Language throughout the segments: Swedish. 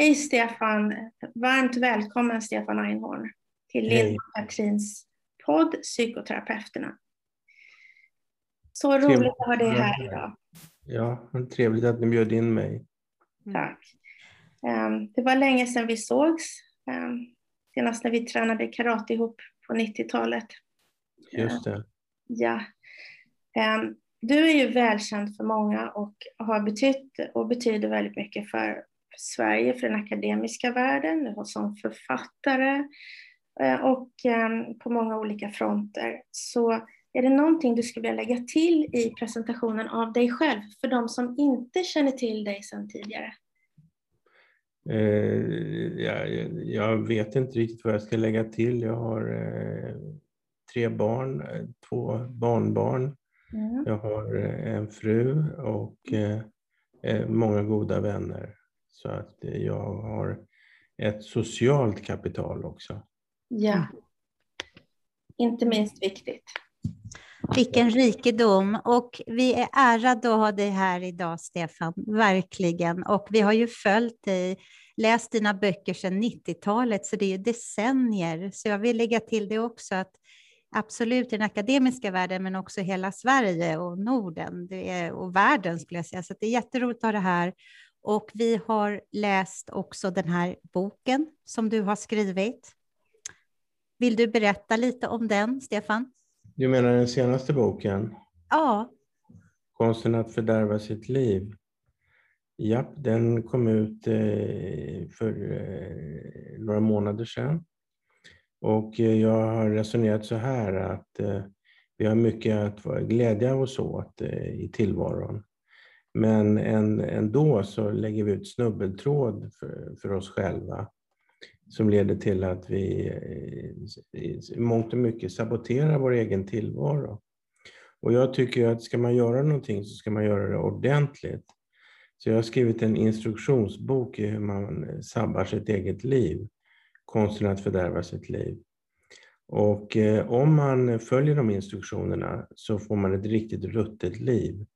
Hej Stefan! Varmt välkommen Stefan Einhorn till Linda och Katrins podd Psykoterapeuterna. Så roligt trevligt. att ha dig här idag. Ja, trevligt att ni bjöd in mig. Tack. Ehm, det var länge sedan vi sågs. Ehm, senast när vi tränade karate ihop på 90-talet. Just det. Ja. Ehm, du är ju välkänd för många och har betytt och betyder väldigt mycket för Sverige, för den akademiska världen, som författare eh, och på många olika fronter. Så är det någonting du skulle vilja lägga till i presentationen av dig själv för de som inte känner till dig sedan tidigare? Eh, jag, jag, vet inte riktigt vad jag ska lägga till. Jag har eh, tre barn, två barnbarn. Mm. Jag har en fru och eh, många goda vänner. Så att jag har ett socialt kapital också. Ja, inte minst viktigt. Vilken rikedom och vi är ärade att ha dig här idag Stefan, verkligen. Och vi har ju följt dig, läst dina böcker sedan 90-talet så det är decennier. Så jag vill lägga till det också att absolut i den akademiska världen men också hela Sverige och Norden är, och världen skulle jag säga. Så det är jätteroligt att ha det här. Och vi har läst också den här boken som du har skrivit. Vill du berätta lite om den, Stefan? Du menar den senaste boken? Ja. Konsten att fördärva sitt liv. Ja, den kom ut eh, för eh, några månader sedan. Och eh, jag har resonerat så här att vi har mycket att glädja oss åt i tillvaron. Men ändå så lägger vi ut snubbeltråd för, för oss själva som leder till att vi eh, i mångt och mycket saboterar vår egen tillvaro. Och jag tycker att ska man göra någonting så ska man göra det ordentligt. Så jag har skrivit en instruktionsbok i hur man sabbar sitt eget liv. Konsten att fördärva sitt liv. Och eh, om man följer de instruktionerna så får man ett riktigt ruttet liv.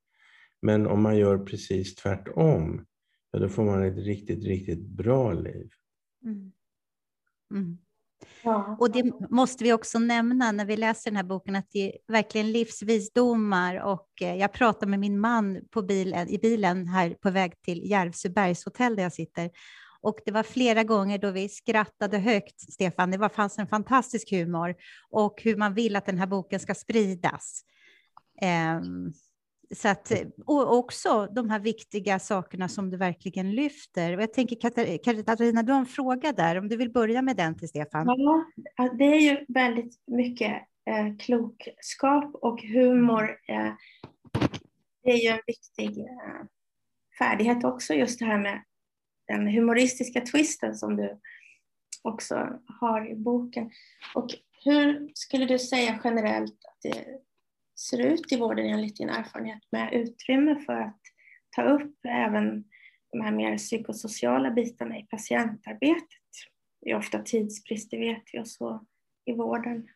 Men om man gör precis tvärtom, ja, då får man ett riktigt, riktigt bra liv. Mm. Mm. Ja. Och det måste vi också nämna när vi läser den här boken, att det är verkligen livsvisdomar. Och eh, jag pratade med min man på bilen, i bilen här på väg till Järvsöbergs hotell där jag sitter. Och det var flera gånger då vi skrattade högt, Stefan. Det var, fanns en fantastisk humor och hur man vill att den här boken ska spridas. Um, så att, eh, och också de här viktiga sakerna som du verkligen lyfter. Och jag tänker Katarina, du har en fråga där, om du vill börja med den till Stefan? Ja, det är ju väldigt mycket eh, klokskap och humor. Eh, det är ju en viktig eh, färdighet också, just det här med den humoristiska twisten som du också har i boken. Och hur skulle du säga generellt att det ser ut i vården enligt din erfarenhet med utrymme för att ta upp även de här mer psykosociala bitarna i patientarbetet. Det är ofta tidsbrist, det vet vi, och så i vården.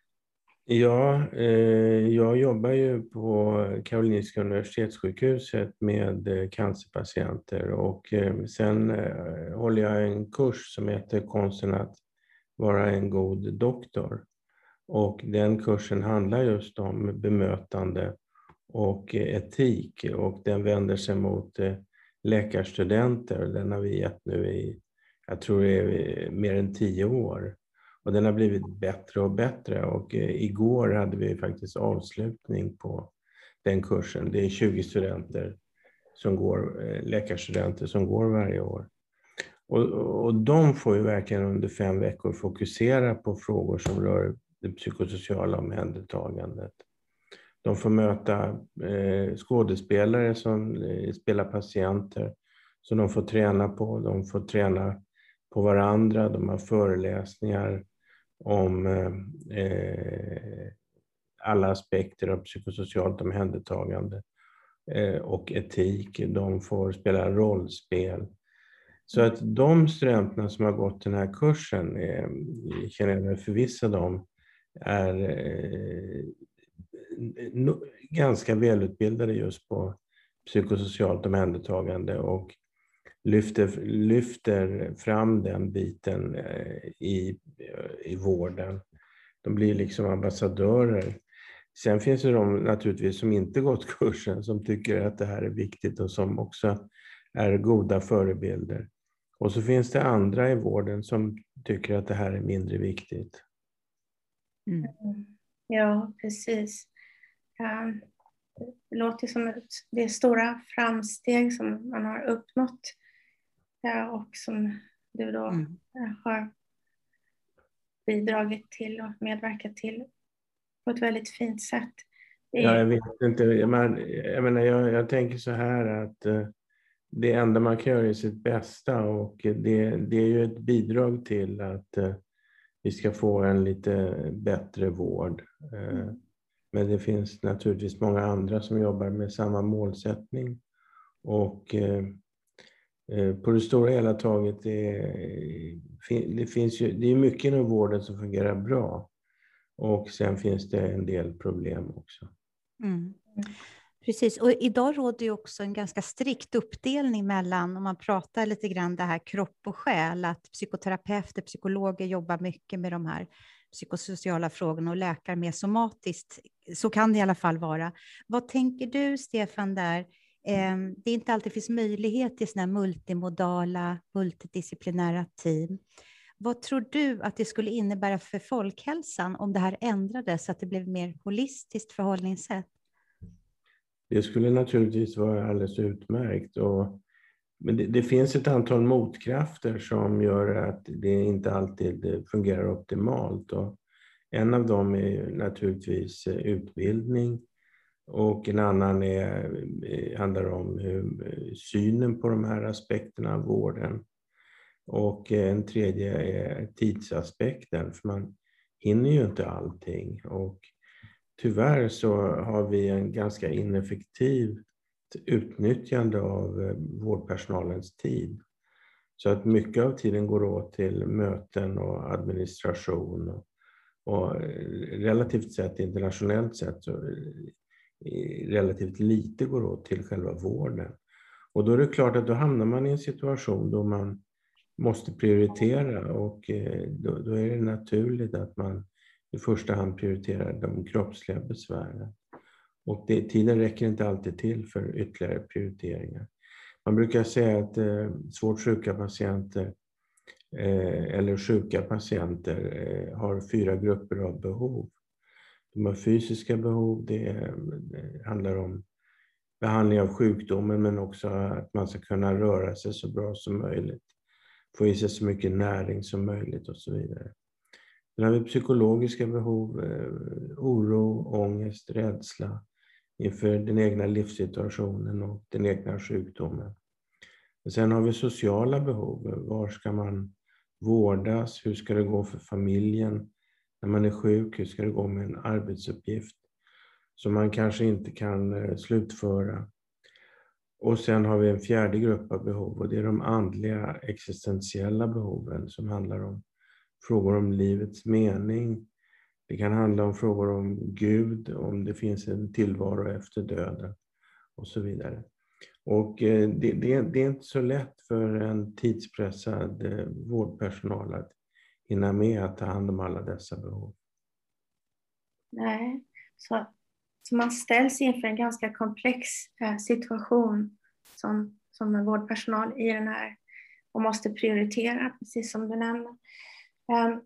Ja, eh, jag jobbar ju på Karolinska Universitetssjukhuset med eh, cancerpatienter och eh, sen eh, håller jag en kurs som heter Konsten att vara en god doktor. Och den kursen handlar just om bemötande och etik och den vänder sig mot eh, läkarstudenter. Den har vi gett nu i, jag tror det är mer än tio år. Och den har blivit bättre och bättre och eh, igår hade vi faktiskt avslutning på den kursen. Det är 20 studenter som går, eh, läkarstudenter som går varje år. Och, och de får ju verkligen under fem veckor fokusera på frågor som rör det psykosociala omhändertagandet. De får möta eh, skådespelare som eh, spelar patienter som de får träna på. De får träna på varandra. De har föreläsningar om eh, eh alla aspekter av psykosocialt omhändertagande eh, och etik. De får spela rollspel. Så att de studenterna som har gått den här kursen eh, känner jag mig förvissad om är eh, ganska välutbildade just på psykosocialt omhändertagande och lyfter, lyfter fram den biten eh, i, i vården. De blir liksom ambassadörer. Sen finns det de naturligtvis som inte gått kursen som tycker att det här är viktigt och som också är goda förebilder. Och så finns det andra i vården som tycker att det här är mindre viktigt. Mm. Ja, precis. Det låter som det är stora framsteg som man har uppnått och som du då mm. har bidragit till och medverkat till på ett väldigt fint sätt. Ja, jag vet inte. Men, jag, menar, jag, jag tänker så här att eh, det enda man kan göra är sitt bästa och det, det är ju ett bidrag till att eh, vi ska få en lite bättre vård. Eh, mm. Men det finns naturligtvis många andra som jobbar med samma målsättning. Och på det stora hela taget, det, det finns ju, det är mycket inom vården som fungerar bra. Och sen finns det en del problem också. Mm. Precis, och idag råder ju också en ganska strikt uppdelning mellan, om man pratar lite grann det här kropp och själ, att psykoterapeuter, psykologer jobbar mycket med de här psykosociala frågorna och läkare mer somatiskt. Så kan det i alla fall vara. Vad tänker du, Stefan, där? Ehm, det är inte alltid finns möjlighet till sådana multimodala, multidisciplinära team. Vad tror du att det skulle innebära för folkhälsan om det här ändrades så att det blev mer holistiskt förhållningssätt? Det skulle naturligtvis vara alldeles utmärkt. Och, men det, det, finns ett antal motkrafter som gör att det inte alltid fungerar optimalt. Och en av dem är naturligtvis utbildning och en annan är, handlar om synen på de här aspekterna av vården. Och en tredje är tidsaspekten, för man hinner ju inte allting. Och tyvärr så har vi en ganska ineffektiv utnyttjande av eh, vårdpersonalens tid. Så att mycket av tiden går åt till möten och administration. Och, och eh, relativt sett, internationellt sett, så eh, relativt lite går åt till själva vården. Och då är det klart att då hamnar man i en situation då man måste prioritera och då, då, är det naturligt att man i första hand prioriterar de kroppsliga besvären. Och det, tiden räcker inte alltid till för ytterligare prioriteringar. Man brukar säga att eh, svårt sjuka patienter eh, eller sjuka patienter eh, har fyra grupper av behov. De har fysiska behov, det, det handlar om behandling av sjukdomen men också att man ska kunna röra sig så bra som möjligt få i sig så mycket näring som möjligt och så vidare. Sen har vi psykologiska behov, eh, oro, ångest, rädsla inför den egna livssituationen och den egna sjukdomen. Sen har vi sociala behov. Var ska man vårdas? Hur ska det gå för familjen när man är sjuk? Hur ska det gå med en arbetsuppgift som man kanske inte kan eh, slutföra? Och sen har vi en fjärde grupp av behov och det är de andliga existentiella behoven som handlar om frågor om livets mening. Det kan handla om frågor om Gud, om det finns en tillvaro efter döden och så vidare. Och eh, det, det, det är inte så lätt för en tidspressad eh, vårdpersonal att hinna med att ta hand om alla dessa behov. Nej, så så man ställs inför en ganska komplex eh, situation som, som en vårdpersonal i den här och måste prioritera, precis som du nämner. Ehm,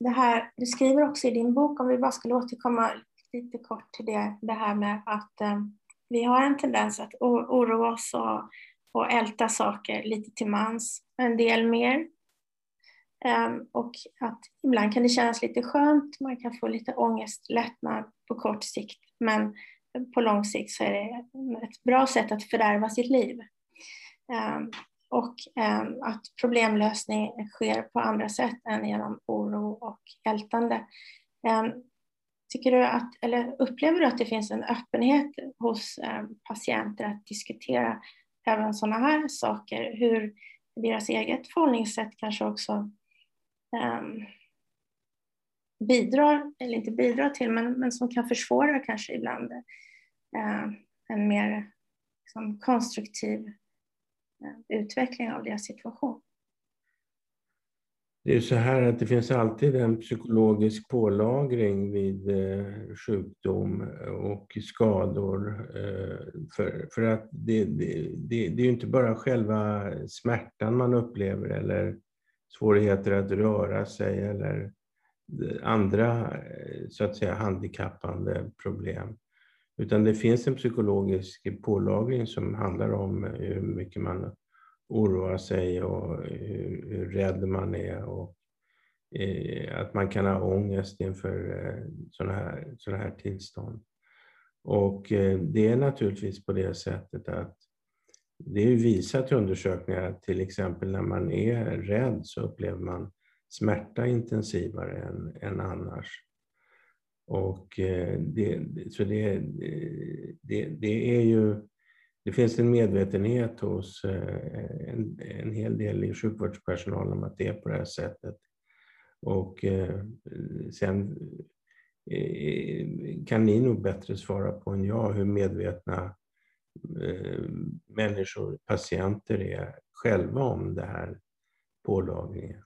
det här, du skriver också i din bok, om vi bara skulle återkomma lite kort till det, det här med att ehm, vi har en tendens att oroa oss och, och älta saker lite till mans, en del mer. Ehm, och att ibland kan det kännas lite skönt, man kan få lite ångest, lättnad på kort sikt. Men på lång sikt så är det ett bra sätt att fördärva sitt liv. Och ehm, att problemlösning sker på andra sätt än genom oro och ältande. Ehm, tycker du att, eller upplever du att det finns en öppenhet hos ehm, patienter att diskutera även sådana här saker? Hur deras eget förhållningssätt kanske också bidrar, eller inte bidrar till, men, men som kan försvåra kanske ibland en mer liksom, konstruktiv Eh, utveckling av deras situation. Det är så här att det finns alltid en psykologisk pålagring vid eh, sjukdom och skador. Eh, för, för att det, det, det, det är ju inte bara själva smärtan man upplever eller svårigheter att röra sig eller andra så att säga handikappande problem. Utan det finns en psykologisk pålagring som handlar om eh, hur mycket man oroar sig och hur, hur rädd man är och eh, att man kan ha ångest inför eh, sådana här, såna här tillstånd. Och eh, det är naturligtvis på det sättet att det är visat i undersökningar att till exempel när man är rädd så upplever man smärta intensivare än, än annars. Och eh, det, så det, det, det är ju det finns en medvetenhet hos eh, en, en hel del i sjukvårdspersonalen om att det är på det här sättet. Och eh, sen kan ni nog bättre svara på än jag hur medvetna människor, patienter är själva om det här pålagringen.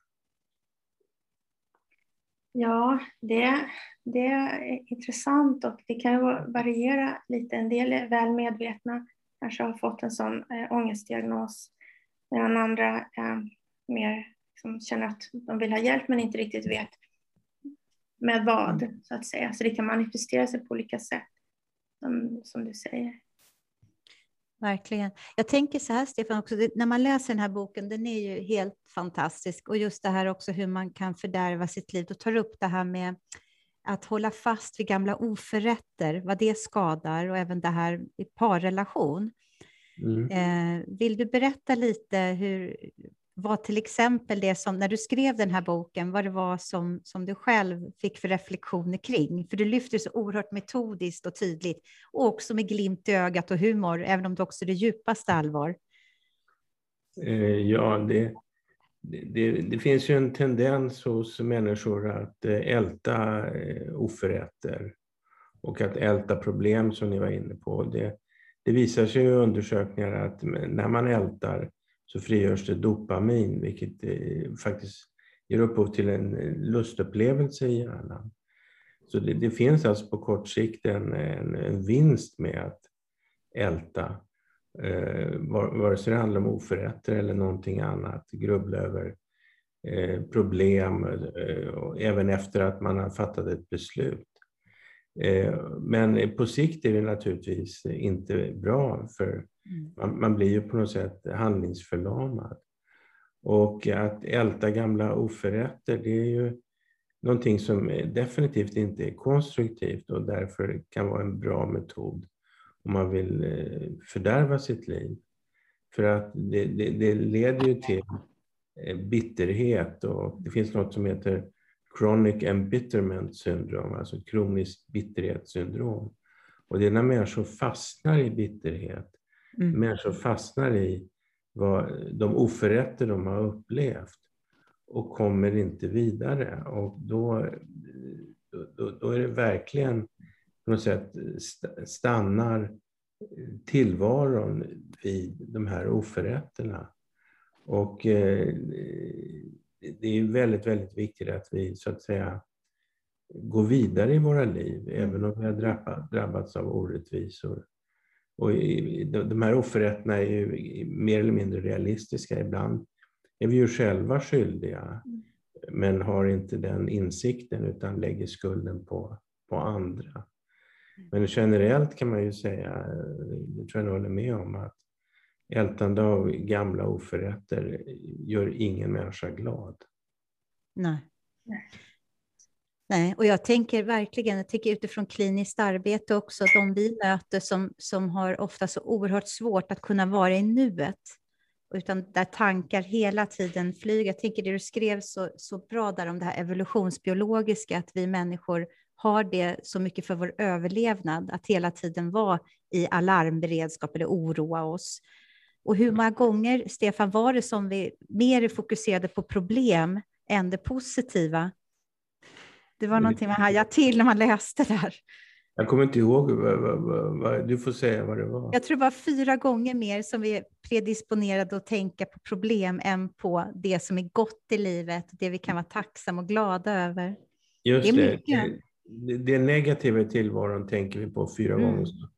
Ja, det, det är intressant och det kan variera lite. En del är väl medvetna kanske har fått en sån äh, ångestdiagnos medan andra äh, mer liksom, känner att de vill ha hjälp men inte riktigt vet med vad, mm. så att säga. Så det kan manifestera sig på olika sätt, som, som du säger. Verkligen. Jag tänker så här, Stefan, också, när man läser den här boken, den är ju helt fantastisk. Och just det här också hur man kan fördärva sitt liv. Du tar upp det här med att hålla fast vid gamla oförrätter, vad det skadar och även det här i parrelation. Mm. Eh, vill du berätta lite hur, vad till exempel det som, när du skrev den här boken, vad det var som, som du själv fick för reflektioner kring? För du lyfter så oerhört metodiskt och tydligt och också med glimt i ögat och humor, även om det också är det djupaste allvar. Eh, ja, det, det, det, finns ju en tendens hos människor att eh, älta eh, oförrätter och att älta problem som ni var inne på. Det, det visar sig i undersökningar att när man ältar så frigörs det dopamin, vilket eh, faktiskt ger upphov till en eh, lustupplevelse i hjärnan. Så det, det finns alltså på kort sikt en, en, en vinst med att älta eh, vare sig det handlar om oförrätter eller någonting annat, grubbla över eh, problem eh, även efter att man har fattat ett beslut. Eh, men på sikt är det naturligtvis inte bra för. Mm. man, man blir ju på något sätt handlingsförlamad. Och att älta gamla oförrätter, det är ju någonting som definitivt inte är konstruktivt och därför kan vara en bra metod om man vill eh, fördärva sitt liv. För att det, det, det leder ju till eh, bitterhet och det finns något som heter chronic embitterment syndrome, alltså kroniskt bitterhetssyndrom. Och det är när människor fastnar i bitterhet, mm. människor fastnar i vad, de oförrätter de har upplevt och kommer inte vidare. Och då, då, då är det verkligen på något sätt stannar tillvaron vid de här oförrätterna. Och eh, det är väldigt, väldigt viktigt att vi så att säga går vidare i våra liv, även om vi har drabbats av orättvisor. Och de här oförrätterna är ju mer eller mindre realistiska. Ibland är vi ju själva skyldiga, men har inte den insikten utan lägger skulden på, på andra. Men generellt kan man ju säga, det tror jag ni håller med om, att ältande av gamla oförrätter gör ingen människa glad. Nej. Nej. och jag tänker verkligen, jag tänker utifrån kliniskt arbete också, de vi möter som, som har ofta så oerhört svårt att kunna vara i nuet, utan där tankar hela tiden flyger. Jag tänker det du skrev så, så bra där om det här evolutionsbiologiska, att vi människor har det så mycket för vår överlevnad, att hela tiden vara i alarmberedskap eller oroa oss. Och hur många gånger, Stefan, var det som vi mer fokuserade på problem än det positiva? Det var någonting man hajade till när man läste där. Jag kommer inte ihåg, du får säga vad det var. Jag tror det var fyra gånger mer som vi är predisponerade att tänka på problem än på det som är gott i livet, det vi kan vara tacksamma och glada över. Just det, det, det negativa i tillvaron tänker vi på fyra mm. gånger så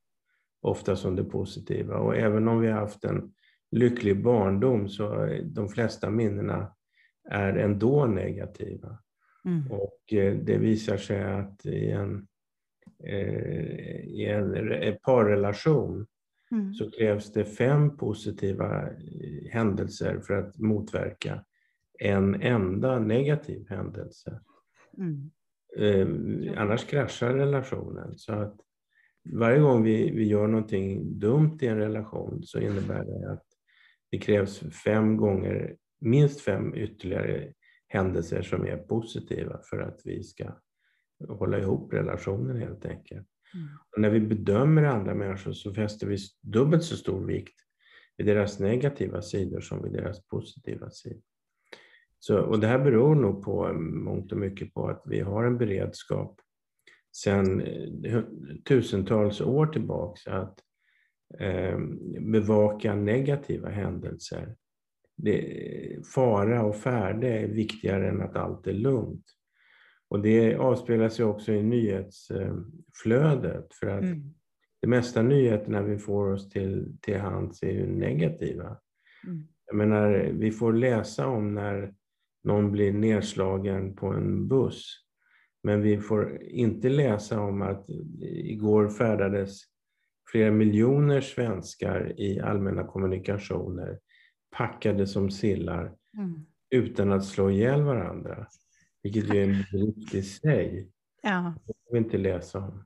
ofta som det positiva. Och även om vi har haft en lycklig barndom så de flesta minnena är ändå negativa. Mm. Och eh, det visar sig att i en, eh, i en parrelation mm. så krävs det fem positiva eh, händelser för att motverka en enda negativ händelse. Mm. Annars kraschar relationen. Så att varje gång vi, vi gör någonting dumt i en relation så innebär det att det krävs fem gånger, minst fem ytterligare händelser som är positiva för att vi ska hålla ihop relationen helt enkelt. Mm. Och när vi bedömer andra människor så fäster vi dubbelt så stor vikt vid deras negativa sidor som vid deras positiva sidor. Så, och det här beror nog på mångt och mycket på att vi har en beredskap sedan eh, tusentals år tillbaks att eh, bevaka negativa händelser. Det, fara och färde är viktigare än att allt är lugnt. Och det avspeglar sig också i nyhetsflödet för att mm. de mesta nyheterna vi får oss till, till hands är ju negativa. Mm. Jag menar, vi får läsa om när någon blir nedslagen på en buss men vi får inte läsa om att igår färdades flera miljoner svenskar i allmänna kommunikationer packade som sillar mm. utan att slå ihjäl varandra. Vilket ju är en bedrift i sig. Ja. Det får vi inte läsa om.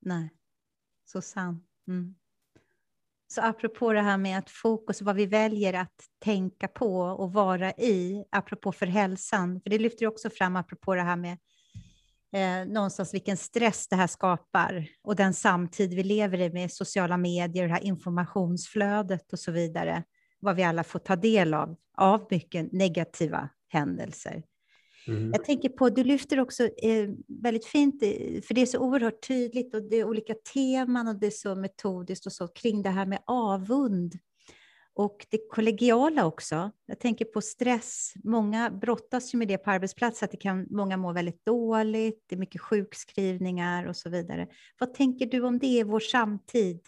Nej, så sant. Mm. Så apropå det här med att fokus, vad vi väljer att tänka på och vara i, apropå för hälsan, för det lyfter också fram apropå det här med eh, någonstans vilken stress det här skapar och den samtid vi lever i med sociala medier, det här informationsflödet och så vidare, vad vi alla får ta del av, av mycket negativa händelser. Mm. Jag tänker på, du lyfter också eh, väldigt fint, eh, för det är så oerhört tydligt och det är olika teman och det är så metodiskt och så kring det här med avund och det kollegiala också. Jag tänker på stress. Många brottas ju med det på arbetsplatsen, att det kan, många mår väldigt dåligt, det är mycket sjukskrivningar och så vidare. Vad tänker du om det i vår samtid?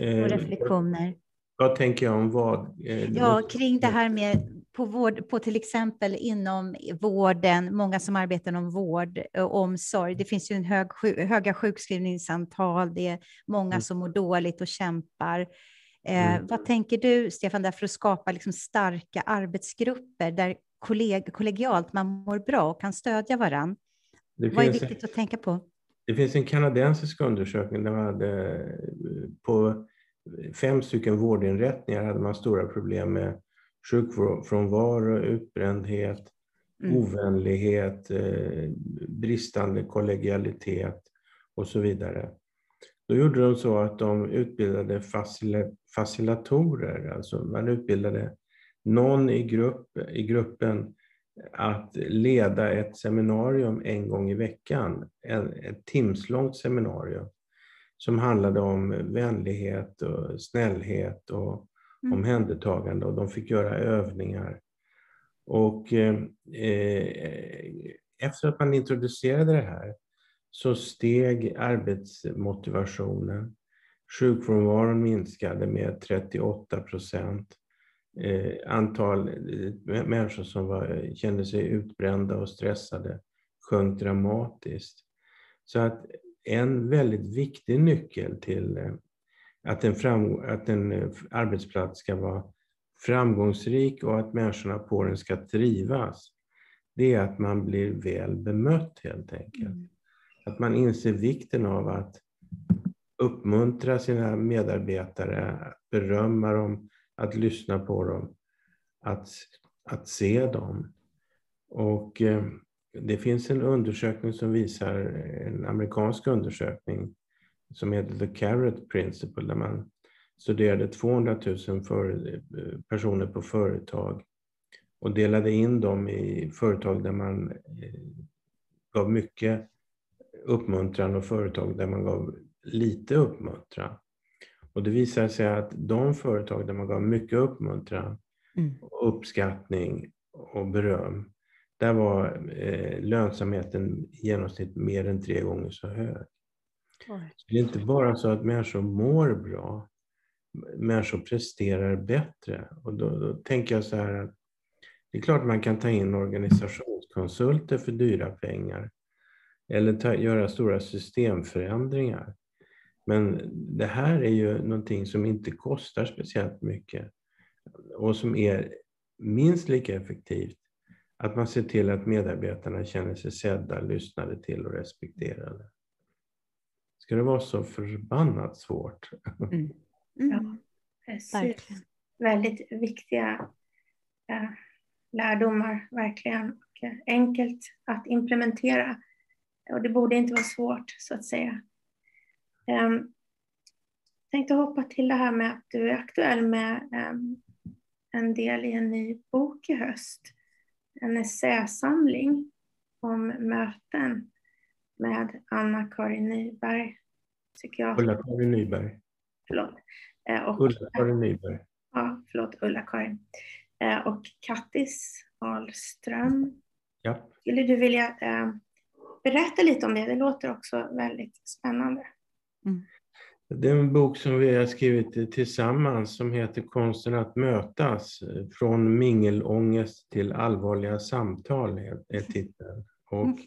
Eh, reflektioner. Vad tänker jag om vad? Eh, ja, kring det här med på, vård, på till exempel inom vården, många som arbetar inom vård och omsorg. Det finns ju en hög, höga sjukskrivningsantal, det är många mm. som mår dåligt och kämpar. Eh, mm. Vad tänker du, Stefan, där för att skapa liksom starka arbetsgrupper där kolleg kollegialt man mår bra och kan stödja varandra? Vad är viktigt en, att tänka på? Det finns en kanadensisk undersökning där man hade eh, på fem stycken vårdinrättningar hade man stora problem med sjukfrånvaro, utbrändhet, mm. ovänlighet, eh, bristande kollegialitet och så vidare. Då gjorde de så att de utbildade facilitatorer, alltså man utbildade någon i, grupp, i gruppen att leda ett seminarium en gång i veckan, ett timslångt seminarium som handlade om vänlighet och snällhet och mm. omhändertagande och de fick göra övningar. Och eh, efter att man introducerade det här så steg arbetsmotivationen. Sjukfrånvaron minskade med 38 procent. Eh, antal eh, människor som var, kände sig utbrända och stressade sjönk dramatiskt. Så att en väldigt viktig nyckel till eh, att en, fram, att en eh, arbetsplats ska vara framgångsrik och att människorna på den ska trivas, det är att man blir väl bemött helt enkelt. Mm. Att man inser vikten av att uppmuntra sina medarbetare, berömma dem, att lyssna på dem, att, att se dem. Och eh, det finns en undersökning som visar, en amerikansk undersökning som heter The Carrot Principle, där man studerade 200 000 för, personer på företag och delade in dem i företag där man eh, gav mycket uppmuntran och företag där man gav lite uppmuntran. Och det visade sig att de företag där man gav mycket uppmuntran, mm. uppskattning och beröm, där var eh, lönsamheten i genomsnitt mer än tre gånger så hög. Så det är inte bara så att människor mår bra, människor presterar bättre. Och då, då tänker jag så här att det är klart man kan ta in organisationskonsulter för dyra pengar eller ta, göra stora systemförändringar. Men det här är ju någonting som inte kostar speciellt mycket och som är minst lika effektivt. Att man ser till att medarbetarna känner sig sedda, lyssnade till och respekterade. Ska det vara så förbannat svårt? Mm. Mm. Ja, precis. Verkligen. Väldigt viktiga eh, lärdomar, verkligen. Och, eh, enkelt att implementera. Och det borde inte vara svårt, så att säga. Um, tänkte hoppa till det här med att du är aktuell med um, en del i en ny bok i höst. En essäsamling om möten med Anna-Karin Nyberg, psykiater. Ulla-Karin Nyberg. Förlåt. Eh, Ulla-Karin Nyberg. Ja, förlåt, Ulla-Karin. Eh, och Kattis Ahlström. Ja. Skulle du vilja eh, berätta lite om det? Det låter också väldigt spännande. Mm. Det är en bok som vi har skrivit tillsammans som heter Konsten att mötas. Från mingelångest till allvarliga samtal är titeln. Och mm.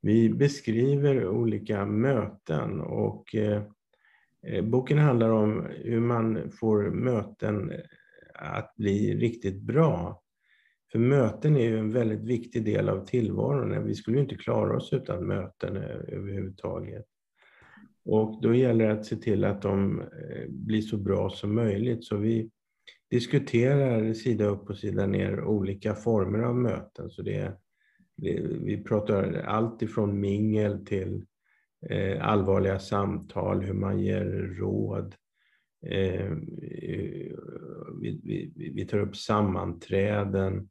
vi beskriver olika möten och eh, boken handlar om hur man får möten att bli riktigt bra. För möten är ju en väldigt viktig del av tillvaron. Vi skulle inte klara oss utan möten överhuvudtaget. Och då gäller det att se till att de eh, blir så bra som möjligt. Så vi diskuterar sida upp och sida ner olika former av möten. Så det, det vi pratar allt ifrån mingel till eh, allvarliga samtal, hur man ger råd. Eh, vi, vi, vi tar upp sammanträden,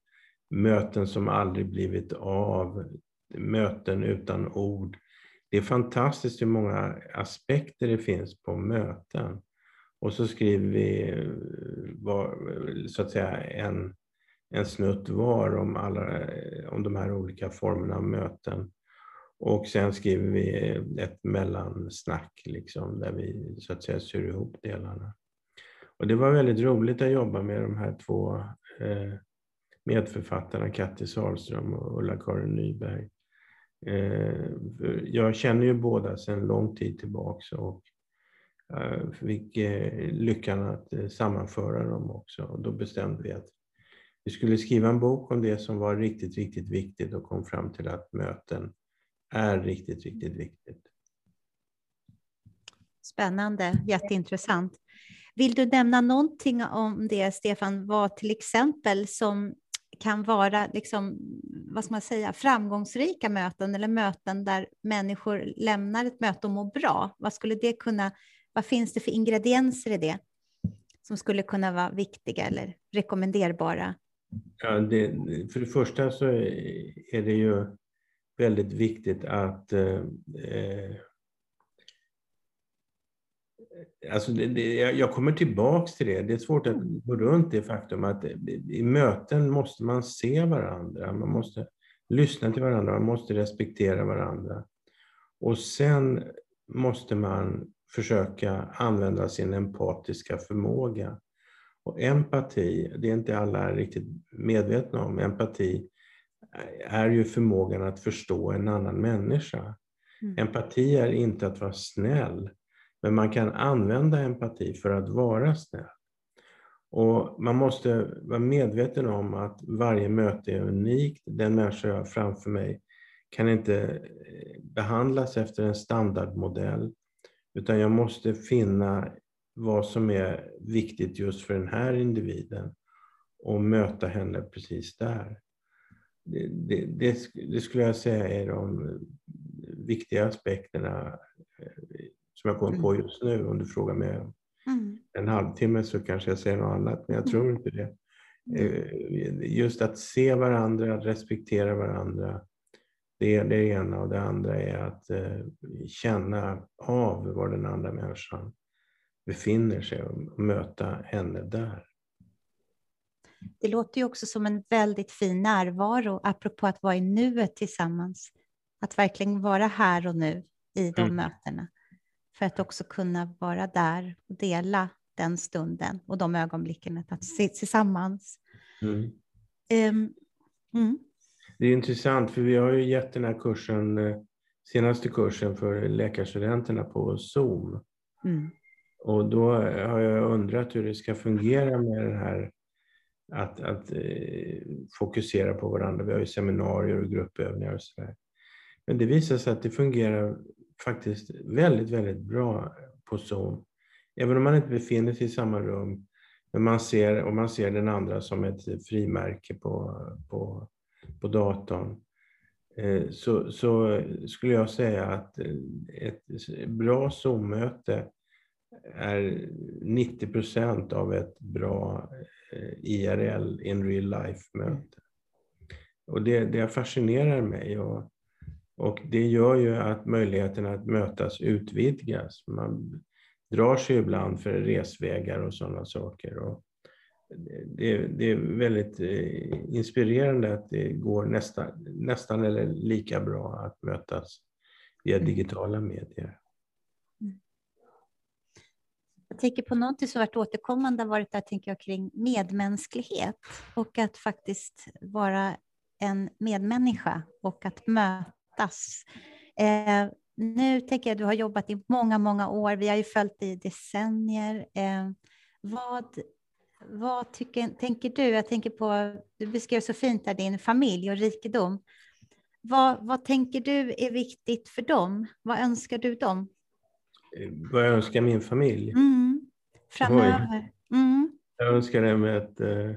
möten som aldrig blivit av, möten utan ord det är fantastiskt hur många aspekter det finns på möten. Och så skriver vi eh, så att säga en, en snutt var om, alla, om de här olika formerna av möten. Och sen skriver vi ett mellansnack liksom, där vi så att säga syr ihop delarna. Och det var väldigt roligt att jobba med de här två eh, medförfattarna, Kattis Ahlström och Ulla-Karin Nyberg. Eh, jag känner ju båda sedan lång tid tillbaks och eh, fick eh, lyckan att sammanföra dem också. Och då bestämde vi att vi skulle skriva en bok om det som var riktigt, riktigt viktigt och kom fram till att möten är riktigt, riktigt viktigt. Spännande, jätteintressant. Vill du nämna någonting om det, Stefan, vad till exempel som kan vara liksom, vad ska man säga, framgångsrika möten eller möten där människor lämnar ett möte och mår bra. Vad skulle det kunna, vad finns det för ingredienser i det som skulle kunna vara viktiga eller rekommenderbara? Ja, det, för det första så är det ju väldigt viktigt att eh, Alltså det, det, jag kommer tillbaks till det. Det är svårt att mm. gå runt det faktum att i möten måste man se varandra. Man måste lyssna till varandra, man måste respektera varandra. Och sen måste man försöka använda sin empatiska förmåga. Och empati, det är inte alla riktigt medvetna om, empati är ju förmågan att förstå en annan människa. Mm. Empati är inte att vara snäll. Men man kan använda empati för att vara snäll. Och man måste vara medveten om att varje möte är unikt. Den människa jag har framför mig kan inte eh, behandlas efter en standardmodell, utan jag måste finna vad som är viktigt just för den här individen och möta henne precis där. Det, det, det, det skulle jag säga är de viktiga aspekterna eh, som jag kommer på mm. just nu. Om du frågar mig mm. en halvtimme så kanske jag säger något annat, men jag tror mm. inte det. Eh, just att se varandra, att respektera varandra Det är det ena och det andra är att eh, känna av var den andra människan befinner sig och möta henne där. Det låter ju också som en väldigt fin närvaro, apropå att vara i nuet tillsammans. Att verkligen vara här och nu i de mm. mötena. För att också kunna vara där och dela den stunden och de ögonblicken att se tillsammans. Mm. Um, mm. Det är intressant, för vi har ju gett den här kursen, eh, senaste kursen för läkarstudenterna på Zoom. Mm. Och då har jag undrat hur det ska fungera med den här att, att eh, fokusera på varandra. Vi har ju seminarier och gruppövningar och sådär. Men det visar sig att det fungerar faktiskt väldigt, väldigt bra på Zoom. Även om man inte befinner sig i samma rum, men man ser, och man ser den andra som ett frimärke på, på, på datorn. Eh, så, så skulle jag säga att eh, ett bra Zoom-möte är 90 procent av ett bra eh, IRL, in real life-möte. Och det, det fascinerar mig och, och det gör ju att möjligheten att mötas utvidgas. Man drar sig ibland för resvägar och sådana saker. Och det, det är väldigt eh, inspirerande att det går nästan, nästan eller lika bra att mötas via mm. digitala medier. Jag tänker på något som varit återkommande varit där, tänker jag, kring medmänsklighet och att faktiskt vara en medmänniska och att mötas. Eh, nu tänker jag, du har jobbat i många, många år. Vi har ju följt dig i decennier. Eh, vad, vad tycker, tänker du? Jag tänker på, du beskrev så fint här din familj och rikedom. Vad, vad tänker du är viktigt för dem? Vad önskar du dem? Eh, vad jag önskar min familj? Mm. Framöver. Mm. Jag önskar dem ett eh,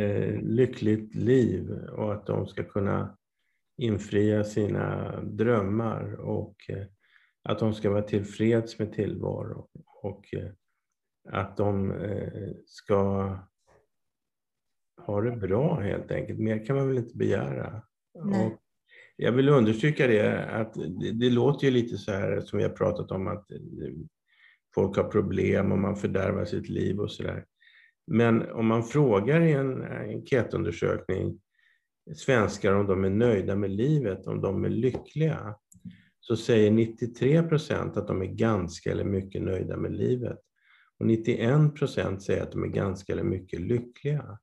eh, lyckligt liv och att de ska kunna infria sina drömmar och eh, att de ska vara tillfreds med tillvaro och eh, att de eh, ska ha det bra helt enkelt. Mer kan man väl inte begära. Och jag vill understryka det att det, det, låter ju lite så här som vi har pratat om att folk har problem och man fördärvar sitt liv och så där. Men om man frågar i en enkätundersökning svenskar om de är nöjda med livet, om de är lyckliga, så säger 93 procent att de är ganska eller mycket nöjda med livet. Och 91 procent säger att de är ganska eller mycket lyckliga.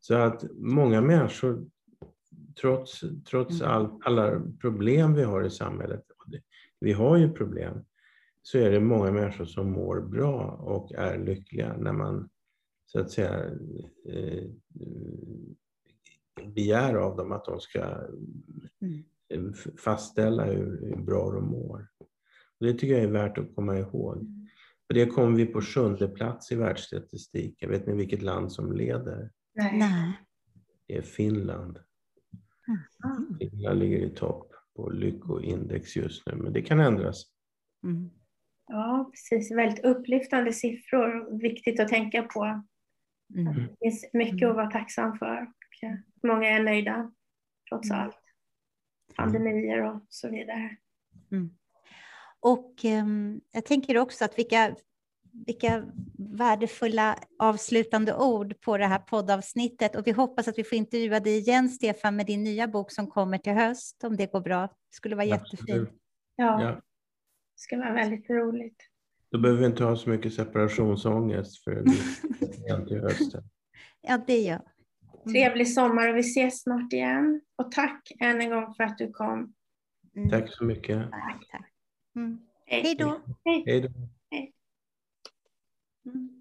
Så att många människor, trots, trots mm. all, alla problem vi har i samhället, vi har ju problem, så är det många människor som mår bra och är lyckliga när man så att säga eh, begär av dem att de ska mm. fastställa hur, hur bra de mår. Och det tycker jag är värt att komma ihåg. Mm. För det kommer vi på sjunde plats i världsstatistiken. Vet ni vilket land som leder? Nej. Det är Finland. Mm. Finland ligger i topp på lyckoindex just nu, men det kan ändras. Mm. Ja, precis. Väldigt upplyftande siffror. Viktigt att tänka på. Mm. Det finns mycket att vara tacksam för. Många är nöjda, trots mm. allt. Pandemier och så vidare. Mm. Och um, jag tänker också att vilka, vilka värdefulla avslutande ord på det här poddavsnittet. Och vi hoppas att vi får intervjua dig igen, Stefan, med din nya bok som kommer till höst, om det går bra. Det skulle vara jättefint. Ja. ja. Det ska vara väldigt roligt. Då behöver vi inte ha så mycket separationsångest för till hösten. Ja, det gör. Mm. Trevlig sommar och vi ses snart igen. Och tack än en gång för att du kom. Mm. Tack så mycket. Tack, tack. Mm. Hej då. Hej då. Mm.